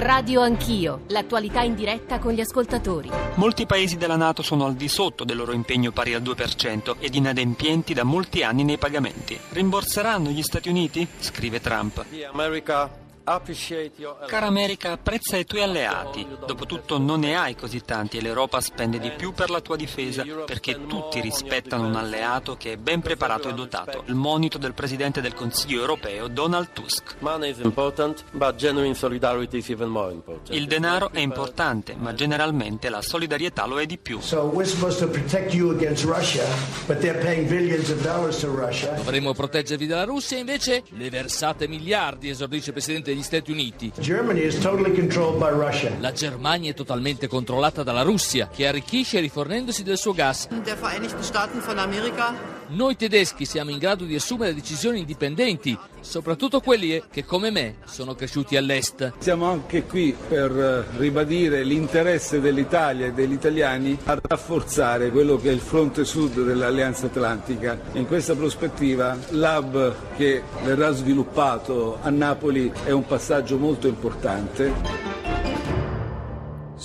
Radio Anch'io, l'attualità in diretta con gli ascoltatori. Molti paesi della Nato sono al di sotto del loro impegno pari al 2% ed inadempienti da molti anni nei pagamenti. Rimborseranno gli Stati Uniti? Scrive Trump. Cara America, apprezza i tuoi alleati. Dopotutto non ne hai così tanti e l'Europa spende di più per la tua difesa perché tutti rispettano un alleato che è ben preparato e dotato. Il monito del Presidente del Consiglio europeo, Donald Tusk. Il denaro è importante, ma generalmente la solidarietà lo è di più. Dovremmo proteggervi dalla Russia, invece le versate miliardi, esordisce il Presidente degli Stati Uniti. La Germania è totalmente controllata dalla Russia, che arricchisce rifornendosi del suo gas. Noi tedeschi siamo in grado di assumere decisioni indipendenti, soprattutto quelli che, come me, sono cresciuti all'est. Siamo anche qui per eh, ribadire l'interesse dell'Italia e degli italiani a rafforzare quello che è il fronte sud dell'Alleanza Atlantica. In questa prospettiva l'hub che verrà sviluppato a Napoli è un passaggio molto importante.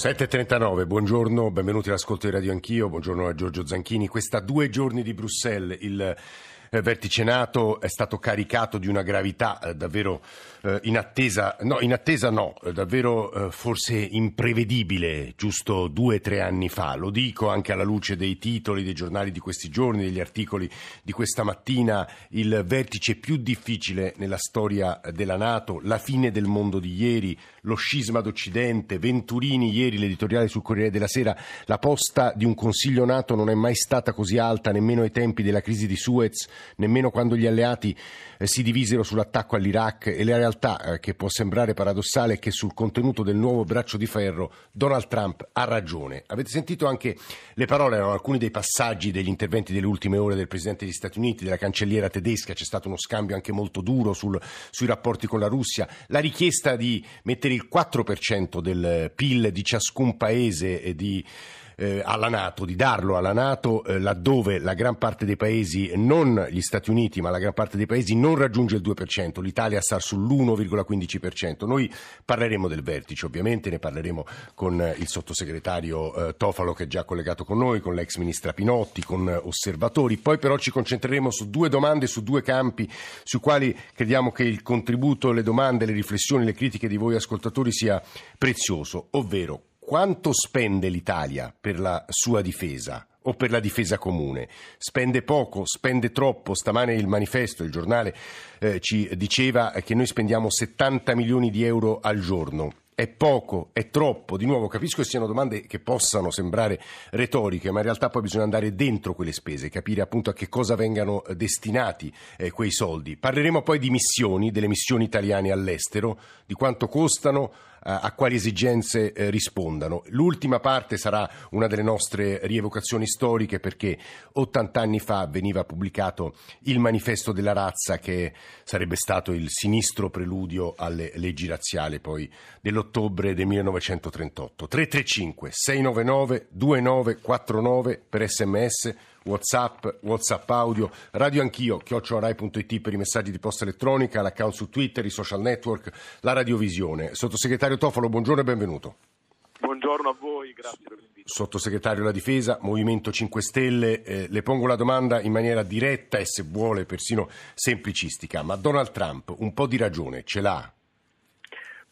7.39, buongiorno, benvenuti all'ascolto di Radio Anch'io, buongiorno a Giorgio Zanchini. Questa due giorni di Bruxelles, il eh, vertice NATO è stato caricato di una gravità eh, davvero eh, in attesa, no, in attesa no, davvero forse imprevedibile giusto due o tre anni fa. Lo dico anche alla luce dei titoli dei giornali di questi giorni, degli articoli di questa mattina, il vertice più difficile nella storia della Nato, la fine del mondo di ieri, lo scisma d'Occidente, Venturini ieri l'editoriale sul Corriere della Sera, la posta di un Consiglio Nato non è mai stata così alta nemmeno ai tempi della crisi di Suez, nemmeno quando gli alleati eh, si divisero sull'attacco all'Iraq. E la realtà eh, che può sembrare paradossale è che sul contenuto del nuovo braccio di ferro Donald Trump ha ragione. Avete sentito anche le parole, erano alcuni dei passaggi degli interventi delle ultime ore del Presidente degli Stati Uniti, della cancelliera tedesca, c'è stato uno scambio anche molto duro sul, sui rapporti con la Russia, la richiesta di mettere il 4% del PIL di ciascun paese e di eh, alla Nato, di darlo alla Nato eh, laddove la gran parte dei paesi, non gli Stati Uniti, ma la gran parte dei paesi non raggiunge il 2%, l'Italia sta sull'1,15%. Noi parleremo del vertice, ovviamente ne parleremo con il sottosegretario eh, Tofalo che è già collegato con noi, con l'ex ministra Pinotti, con osservatori. Poi però ci concentreremo su due domande, su due campi sui quali crediamo che il contributo, le domande, le riflessioni, le critiche di voi ascoltatori sia prezioso, ovvero quanto spende l'Italia per la sua difesa? o per la difesa comune. Spende poco, spende troppo. Stamane il manifesto, il giornale, eh, ci diceva che noi spendiamo 70 milioni di euro al giorno. È poco, è troppo. Di nuovo, capisco che siano domande che possano sembrare retoriche, ma in realtà poi bisogna andare dentro quelle spese, capire appunto a che cosa vengano destinati eh, quei soldi. Parleremo poi di missioni, delle missioni italiane all'estero, di quanto costano, a quali esigenze eh, rispondano. L'ultima parte sarà una delle nostre rievocazioni storiche perché 80 anni fa veniva pubblicato il manifesto della razza che sarebbe stato il sinistro preludio alle leggi razziali poi dell'ottobre del 1938. 335 699 2949 per sms Whatsapp, Whatsapp audio, radio anch'io, chiocciorai.it per i messaggi di posta elettronica, l'account su Twitter, i social network, la radiovisione. Sottosegretario Tofalo, buongiorno e benvenuto. Buongiorno a voi, grazie per l'invito. Sottosegretario della Difesa, Movimento 5 Stelle, eh, le pongo la domanda in maniera diretta e se vuole persino semplicistica, ma Donald Trump un po' di ragione ce l'ha?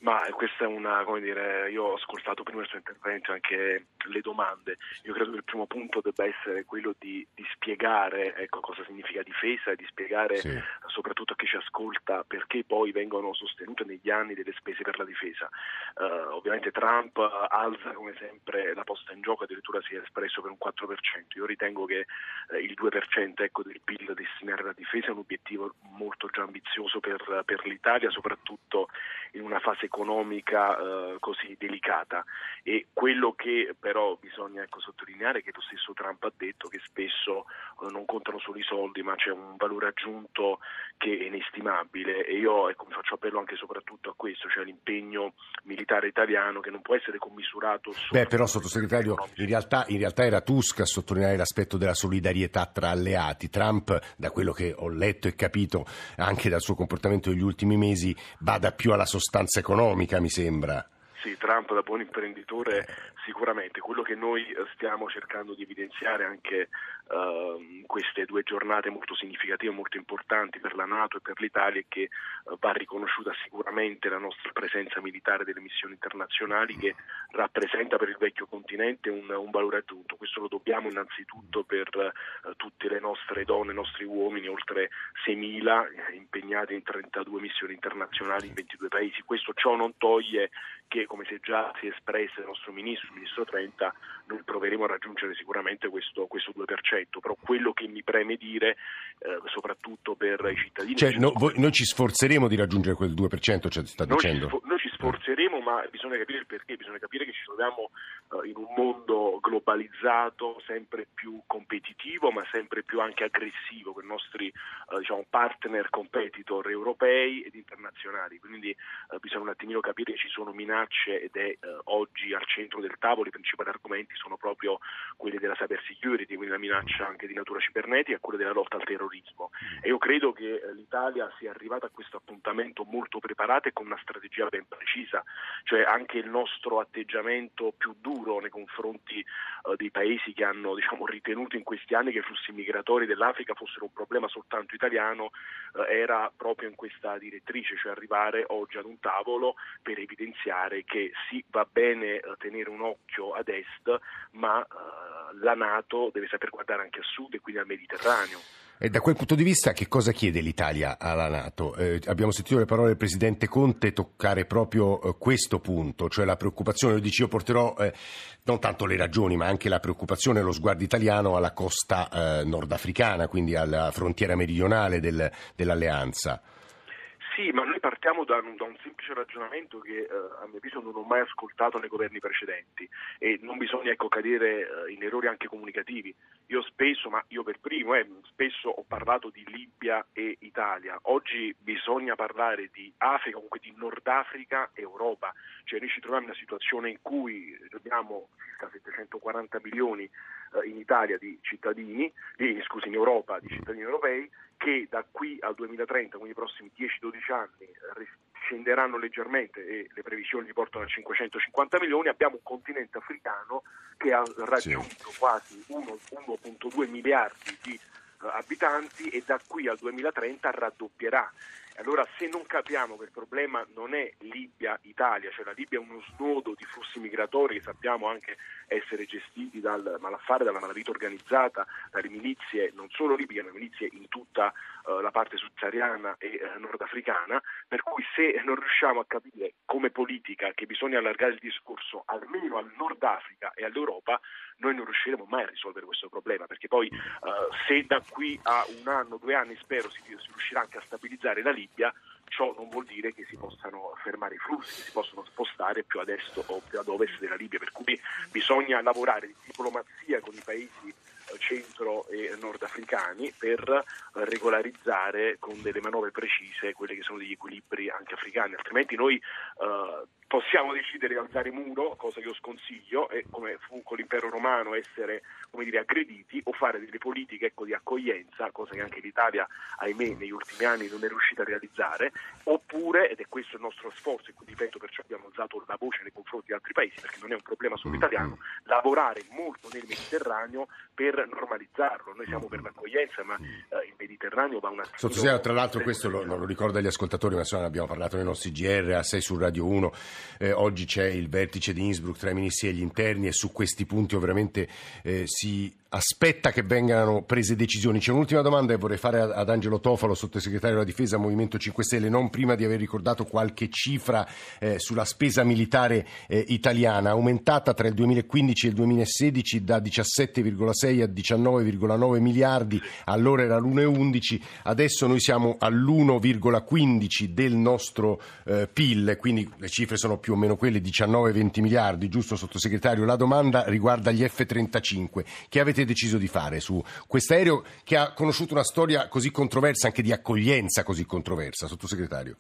Ma questa è una, come dire, io ho ascoltato prima il suo intervento anche le domande. Io credo che il primo punto debba essere quello di, di spiegare ecco, cosa significa difesa e di spiegare sì. Soprattutto a chi ci ascolta perché poi vengono sostenute negli anni delle spese per la difesa. Uh, ovviamente Trump alza come sempre la posta in gioco, addirittura si è espresso per un 4%. Io ritengo che eh, il 2% ecco, del PIL destinare alla difesa è un obiettivo molto già ambizioso per, per l'Italia, soprattutto in una fase economica eh, così delicata e quello che però bisogna ecco, sottolineare è che lo stesso Trump ha detto che spesso eh, non contano solo i soldi ma c'è un valore aggiunto che è inestimabile e io ecco, faccio appello anche e soprattutto a questo, cioè l'impegno militare italiano che non può essere commisurato Beh però sottosegretario in realtà, in realtà era Tusk a sottolineare l'aspetto della solidarietà tra alleati, Trump da quello che ho letto e capito anche dal suo comportamento negli ultimi mesi bada più alla sostanza economica mi sembra. Sì, Trump da buon imprenditore sicuramente. Quello che noi eh, stiamo cercando di evidenziare anche uh, queste due giornate molto significative, molto importanti per la Nato e per l'Italia è che uh, va riconosciuta sicuramente la nostra presenza militare delle missioni internazionali che rappresenta per il vecchio continente un, un valore aggiunto. Questo lo dobbiamo innanzitutto per uh, tutte le nostre donne, i nostri uomini, oltre 6.000 impegnati in 32 missioni internazionali in 22 paesi. Questo ciò non toglie che, come è già si è espresso il nostro ministro, il ministro Trenta, noi proveremo a raggiungere sicuramente questo, questo 2%, però quello che mi preme dire, eh, soprattutto per i cittadini... Cioè, no, voi, noi ci sforzeremo di raggiungere quel 2%, cioè, sta noi dicendo? Ci, noi ci sforzeremo, ma bisogna capire il perché, bisogna capire che ci troviamo uh, in un mondo globalizzato, sempre più competitivo, ma sempre più anche aggressivo, con i nostri uh, diciamo, partner competitor europei ed internazionali, quindi uh, bisogna un attimino capire che ci sono minacce ed è oggi al centro del tavolo i principali argomenti sono proprio quelli della cyber security, quindi la minaccia anche di natura cibernetica e quella della lotta al terrorismo. E io credo che l'Italia sia arrivata a questo appuntamento molto preparata e con una strategia ben precisa, cioè anche il nostro atteggiamento più duro nei confronti uh, dei paesi che hanno diciamo, ritenuto in questi anni che i flussi migratori dell'Africa fossero un problema soltanto italiano uh, era proprio in questa direttrice, cioè arrivare oggi ad un tavolo per evidenziare che sì va bene uh, tenere un occhio ad est, ma la Nato deve saper guardare anche a sud e quindi al Mediterraneo. E da quel punto di vista che cosa chiede l'Italia alla Nato? Eh, abbiamo sentito le parole del Presidente Conte toccare proprio eh, questo punto, cioè la preoccupazione, lo dice io porterò eh, non tanto le ragioni ma anche la preoccupazione e lo sguardo italiano alla costa eh, nordafricana, quindi alla frontiera meridionale del, dell'alleanza. Sì, ma noi partiamo da un, da un semplice ragionamento che eh, a mio avviso non ho mai ascoltato nei governi precedenti e non bisogna ecco, cadere eh, in errori anche comunicativi. Io spesso, ma io per primo, eh, spesso ho parlato di Libia e Italia. Oggi bisogna parlare di Africa, comunque di Nord Africa e Europa. Cioè noi ci troviamo in una situazione in cui abbiamo circa 740 milioni eh, in Italia di cittadini, di, scusi, in Europa di cittadini europei che da qui al 2030, quindi i prossimi 10-12 anni, scenderanno leggermente e le previsioni li portano a 550 milioni, abbiamo un continente africano che ha raggiunto sì. quasi 1,2 miliardi di uh, abitanti e da qui al 2030 raddoppierà. Allora se non capiamo che il problema non è Libia-Italia, cioè la Libia è uno snodo di flussi migratori che sappiamo anche essere gestiti dal malaffare, dalla malavita organizzata, dalle milizie non solo libiche, ma milizie in tutta uh, la parte subsahariana e uh, nordafricana, per cui se non riusciamo a capire come politica che bisogna allargare il discorso almeno al Nord Africa e all'Europa, noi non riusciremo mai a risolvere questo problema, perché poi uh, se da qui a un anno, due anni spero si, si riuscirà anche a stabilizzare la Libia, ciò non vuol dire che si possano fermare i flussi, che si possono spostare più ad est o più ad ovest della Libia, per cui bisogna lavorare di diplomazia con i paesi eh, centro e nordafricani per eh, regolarizzare con delle manovre precise quelli che sono degli equilibri anche africani, altrimenti noi eh, possiamo decidere di alzare muro, cosa che io sconsiglio, e come fu con l'impero romano essere dire, aggrediti o fare delle politiche ecco, di accoglienza, cosa che anche l'Italia, ahimè, negli ultimi anni non è riuscita a realizzare, oppure, ed è questo il nostro sforzo, e quindi ripeto perciò abbiamo alzato la voce nei confronti di altri paesi, perché non è un problema solo italiano, lavorare molto nel Mediterraneo per normalizzarlo. Noi siamo per l'accoglienza, ma eh, il Mediterraneo va una... Sottosegretario, tra l'altro questo lo, lo ricordo agli ascoltatori, ma insomma ne abbiamo parlato nei nostri GR, a 6 su Radio 1, eh, oggi c'è il vertice di Innsbruck tra i ministri degli interni e su questi punti ovviamente eh, si aspetta che vengano prese decisioni. C'è un'ultima domanda che vorrei fare ad Angelo Tofalo, sottosegretario della Difesa, Movimento 5 Stelle, non prima di aver ricordato qualche cifra eh, sulla spesa militare eh, italiana, aumentata tra il 2015 e il 2016 da 17,6 a 19,9 miliardi, allora era l'1,11, adesso noi siamo all'1,15 del nostro eh, PIL, quindi le cifre sono più o meno quelle 19-20 miliardi, giusto sottosegretario? La domanda riguarda gli F-35 che avete avete deciso di fare su quest'aereo che ha conosciuto una storia così controversa, anche di accoglienza così controversa, sottosegretario?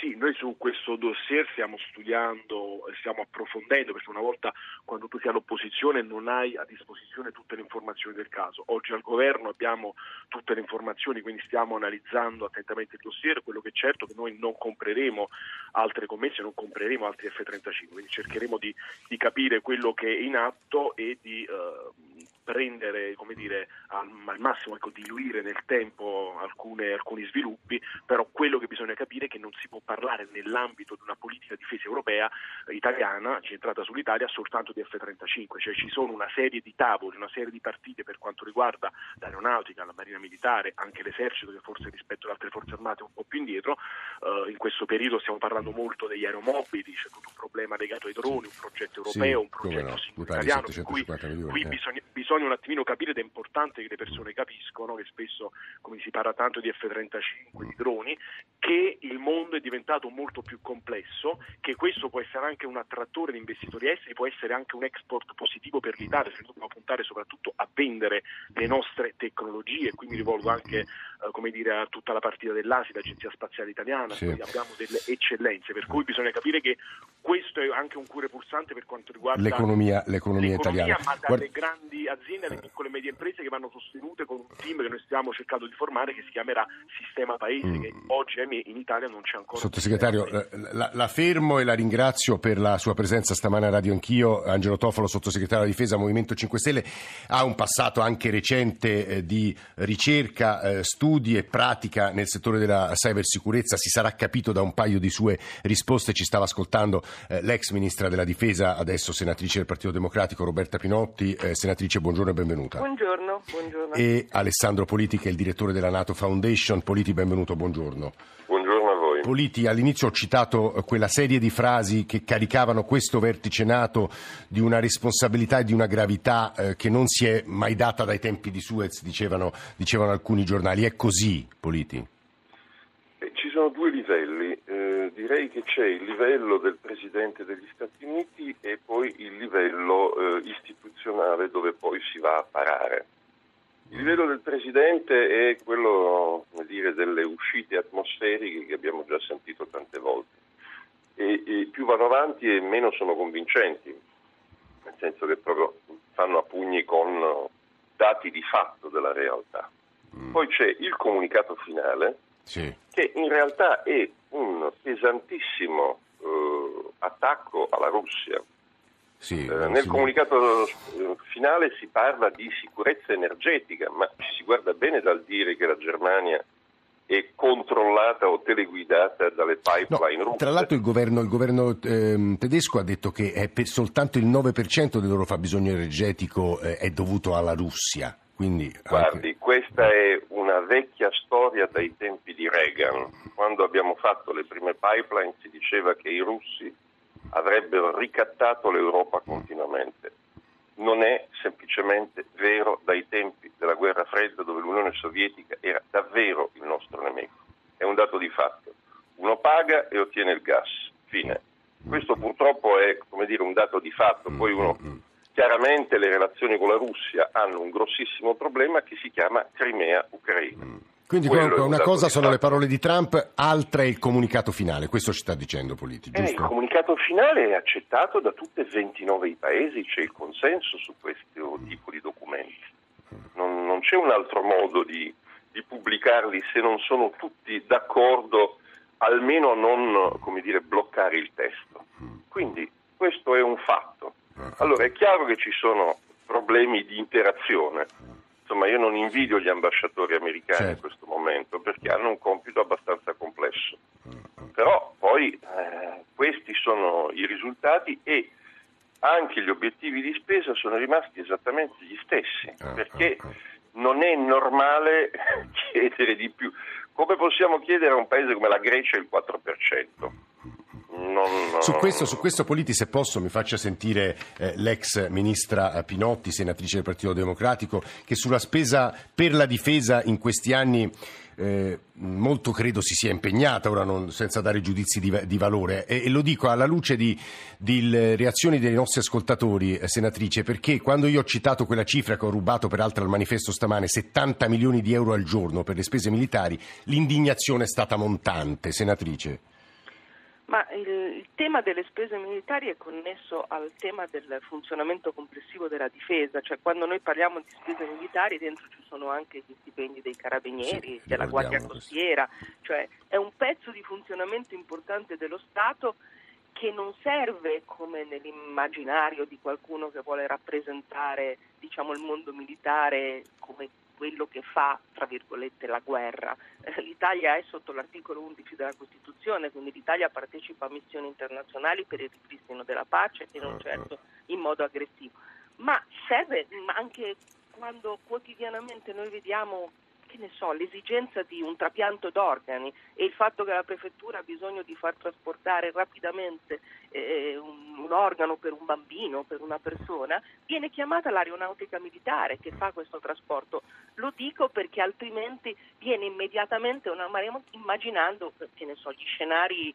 Sì, noi su questo dossier stiamo studiando, stiamo approfondendo, perché una volta quando tu sei all'opposizione non hai a disposizione tutte le informazioni del caso. Oggi al governo abbiamo tutte le informazioni, quindi stiamo analizzando attentamente il dossier. Quello che è certo è che noi non compreremo altre commesse, non compreremo altri F-35, quindi cercheremo di, di capire quello che è in atto e di eh, prendere, come dire, al, al massimo, ecco, diluire nel tempo alcune, alcuni sviluppi, però quello che bisogna capire è che non si può parlare nell'ambito di una politica difesa europea eh, italiana, centrata sull'Italia, soltanto di F-35, cioè ci sono una serie di tavoli, una serie di partite per quanto riguarda l'aeronautica, la marina militare, anche l'esercito che forse rispetto ad altre forze armate è un po' più indietro, uh, in questo periodo stiamo parlando molto degli aeromobili, c'è tutto un problema legato ai droni, un progetto europeo, sì, un progetto no, italiano, per cui milioni, qui eh. bisogna, bisogna bisogna un attimino capire ed è importante che le persone capiscono che spesso, come si parla tanto di F-35, di droni, che il mondo è diventato molto più complesso, che questo può essere anche un attrattore di investitori esteri, può essere anche un export positivo per l'Italia, se dobbiamo puntare soprattutto a vendere le nostre tecnologie, qui mi rivolgo anche eh, come dire, a tutta la partita dell'ASI, l'Agenzia Spaziale Italiana, sì. abbiamo delle eccellenze, per cui bisogna capire che questo è anche un cure pulsante per quanto riguarda l'economia, l'economia, l'economia italiana. Ma dalle Guarda... grandi aziende alle piccole e medie imprese che vanno sostenute con un team che noi stiamo cercando di formare che si chiamerà Sistema Paese, mm. che oggi in Italia non c'è ancora. Sottosegretario, la, la, fermo e la ringrazio per la sua presenza stamane a Radio Anch'io. Angelo Tofolo, sottosegretario della Difesa, Movimento 5 Stelle, ha un passato anche recente eh, di ricerca, eh, studi e pratica nel settore della cybersicurezza. Si sarà capito da un paio di sue risposte, ci stava ascoltando eh, l'ex ministra della Difesa, adesso senatrice del Partito Democratico, Roberta Pinotti. Eh, senatrice, buongiorno e benvenuta. Buongiorno, buongiorno. E Alessandro Politi, che è il direttore della NATO Foundation. Politi, benvenuto, buongiorno. Buongiorno a voi. Politi, all'inizio ho citato eh, quella serie di frasi che caricavano questo vertice NATO di una responsabilità e di una gravità eh, che non si è mai data dai tempi di Suez, dicevano, dicevano alcuni giornali. È così, Politi? Eh, ci sono due livelli. Eh, direi che c'è il livello del Presidente degli Stati Uniti e poi il livello eh, istituzionale dove poi si va a parare. Il livello del Presidente è quello dire, delle uscite atmosferiche che abbiamo già sentito tante volte. E, e più vanno avanti e meno sono convincenti, nel senso che proprio fanno a pugni con dati di fatto della realtà. Mm. Poi c'è il comunicato finale, sì. che in realtà è un pesantissimo eh, attacco alla Russia. Sì, eh, nel comunicato eh, finale si parla di sicurezza energetica, ma ci si guarda bene dal dire che la Germania è controllata o teleguidata dalle pipeline no, russe. Tra l'altro il governo, il governo eh, tedesco ha detto che soltanto il 9% del loro fabbisogno energetico eh, è dovuto alla Russia. Quindi Guardi, anche... questa è una vecchia storia dai tempi di Reagan. Quando abbiamo fatto le prime pipeline si diceva che i russi avrebbero ricattato l'Europa continuamente. Non è semplicemente vero dai tempi della guerra fredda dove l'Unione Sovietica era davvero il nostro nemico. È un dato di fatto. Uno paga e ottiene il gas. Fine. Questo purtroppo è dire, un dato di fatto. Poi uno Chiaramente le relazioni con la Russia hanno un grossissimo problema che si chiama Crimea-Ucraina. Mm. Quindi Quello una cosa sono le parole di Trump, altra è il comunicato finale, questo ci sta dicendo Politi, eh, il comunicato finale è accettato da tutti e 29 i paesi, c'è il consenso su questo tipo di documenti. Non, non c'è un altro modo di, di, pubblicarli se non sono tutti d'accordo, almeno a non dire, bloccare il testo. Quindi questo è un fatto. Allora è chiaro che ci sono problemi di interazione. Insomma, io non invidio gli ambasciatori americani certo. in questo momento perché hanno un compito abbastanza complesso. Però poi eh, questi sono i risultati e anche gli obiettivi di spesa sono rimasti esattamente gli stessi, ah, perché ah, ah. non è normale chiedere di più. Come possiamo chiedere a un paese come la Grecia il 4%? Non... Su questo, su questo Politi, se posso, mi faccia sentire eh, l'ex ministra Pinotti, senatrice del Partito Democratico, che sulla spesa per la difesa in questi anni eh, molto credo si sia impegnata, ora non, senza dare giudizi di, di valore, e, e, lo dico alla luce di, di reazioni dei nostri ascoltatori, eh, senatrice, perché quando io ho citato quella cifra che ho rubato peraltro al manifesto stamane, 70 milioni di euro al giorno per le spese militari, l'indignazione è stata montante, senatrice. Ma il, il, tema delle spese militari è connesso al tema del funzionamento complessivo della difesa, cioè quando noi parliamo di spese militari dentro ci sono anche gli stipendi dei carabinieri, sì, della Guardia Costiera, cioè è un pezzo di funzionamento importante dello Stato che non serve come nell'immaginario di qualcuno che vuole rappresentare diciamo, il mondo militare come quello che fa, tra virgolette, la guerra. Eh, L'Italia è sotto l'articolo 11 della Costituzione, quindi l'Italia partecipa a missioni internazionali per il ripristino della pace e non certo in modo aggressivo. Ma serve anche quando quotidianamente noi vediamo che ne so, l'esigenza di un trapianto d'organi e il fatto che la prefettura ha bisogno di far trasportare rapidamente eh, un, un, organo per un bambino, per una persona, viene chiamata l'aeronautica militare che fa questo trasporto. Lo dico perché altrimenti viene immediatamente una immaginando, che ne so, gli scenari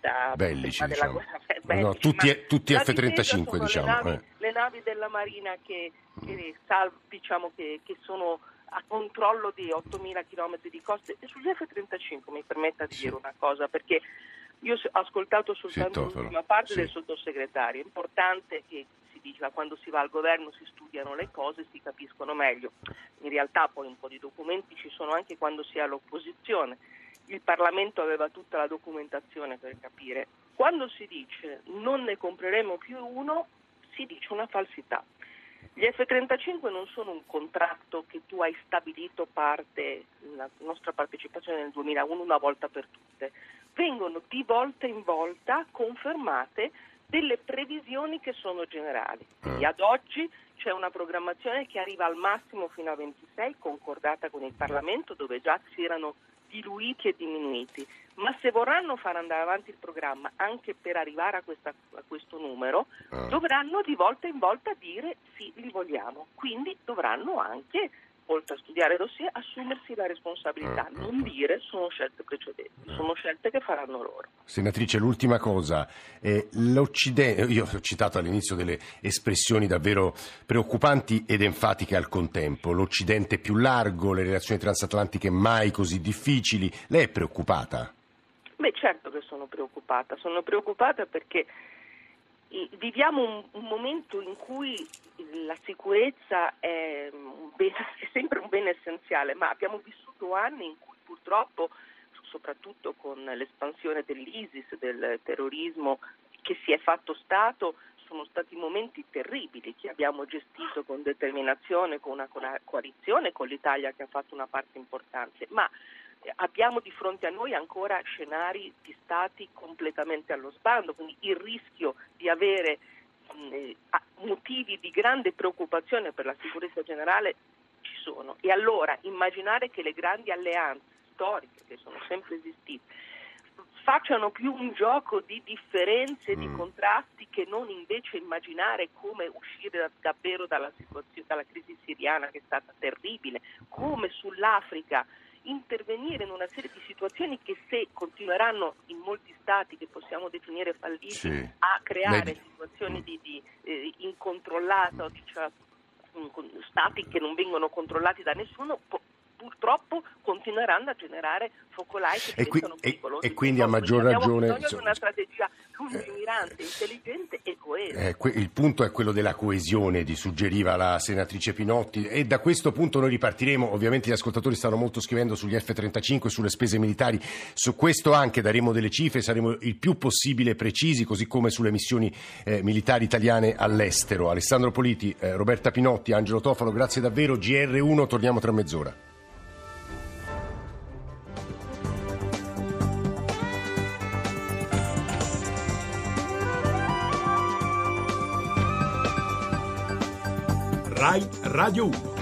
da, bellici, diciamo. guerra, bellici, no, tutti, tutti F-35 diciamo. Le navi, eh. le navi, della Marina che, che, salv, diciamo, che, che sono a controllo di 8.000 km di coste. E sugli F-35 mi permetta di sì. dire una cosa, perché io ho ascoltato soltanto sì, l'ultima parte sì. del sottosegretario. È importante che si dica quando si va al governo si studiano le cose, si capiscono meglio. In realtà poi un po' di documenti ci sono anche quando si è all'opposizione. Il Parlamento aveva tutta la documentazione per capire. Quando si dice non ne compreremo più uno, si dice una falsità. Gli F-35 non sono un contratto che tu hai stabilito parte, la nostra partecipazione nel 2001 una volta per tutte. Vengono di volta in volta confermate delle previsioni che sono generali. Quindi ah. ad oggi c'è una programmazione che arriva al massimo fino a 26, concordata con il Parlamento, dove già si erano diluiti e diminuiti, ma se vorranno far andare avanti il programma anche per arrivare a, questa, a questo numero. Dovranno di volta in volta dire sì, li vogliamo. Quindi dovranno anche oltre a studiare dossier, assumersi la responsabilità, mm, non mm. dire sono scelte precedenti, sono scelte che faranno loro. Senatrice, l'ultima cosa, eh, l'Occidente, io ho citato all'inizio delle espressioni davvero preoccupanti ed enfatiche al contempo, l'Occidente più largo, le relazioni transatlantiche mai così difficili, lei è preoccupata? Beh certo che sono preoccupata, sono preoccupata perché viviamo un, un, momento in cui la sicurezza è, bene, è, sempre un bene essenziale, ma abbiamo vissuto anni in cui purtroppo, soprattutto con l'espansione dell'ISIS, del terrorismo che si è fatto Stato, sono stati momenti terribili che abbiamo gestito con determinazione, con una coalizione, con l'Italia che ha fatto una parte importante, ma abbiamo di fronte a noi ancora scenari di stati completamente allo sbando, quindi il rischio di avere eh, motivi di grande preoccupazione per la sicurezza generale ci sono. E allora immaginare che le grandi alleanze storiche che sono sempre esistite facciano più un gioco di differenze, mm. di contrasti che non invece immaginare come uscire davvero dalla, dalla crisi siriana che è stata terribile, come sull'Africa intervenire in una serie di situazioni che se continueranno in molti stati che possiamo definire falliti sì. a creare Lei... situazioni di, di eh, incontrollata, cioè, stati che non vengono controllati da nessuno, po- purtroppo continueranno a generare focolai che e, qui, e, e quindi a maggior ragione... Abbiamo bisogno di una strategia lungimirante, intelligente e coesa. Eh, il punto è quello della coesione, di suggeriva la senatrice Pinotti, e da questo punto noi ripartiremo. Ovviamente gli ascoltatori stanno molto scrivendo sugli F-35, sulle spese militari. Su questo anche daremo delle cifre, saremo il più possibile precisi, così come sulle missioni eh, militari italiane all'estero. Alessandro Politi, eh, Roberta Pinotti, Angelo Tofalo, grazie davvero. GR1, torniamo tra mezz'ora. Rai Radio 1.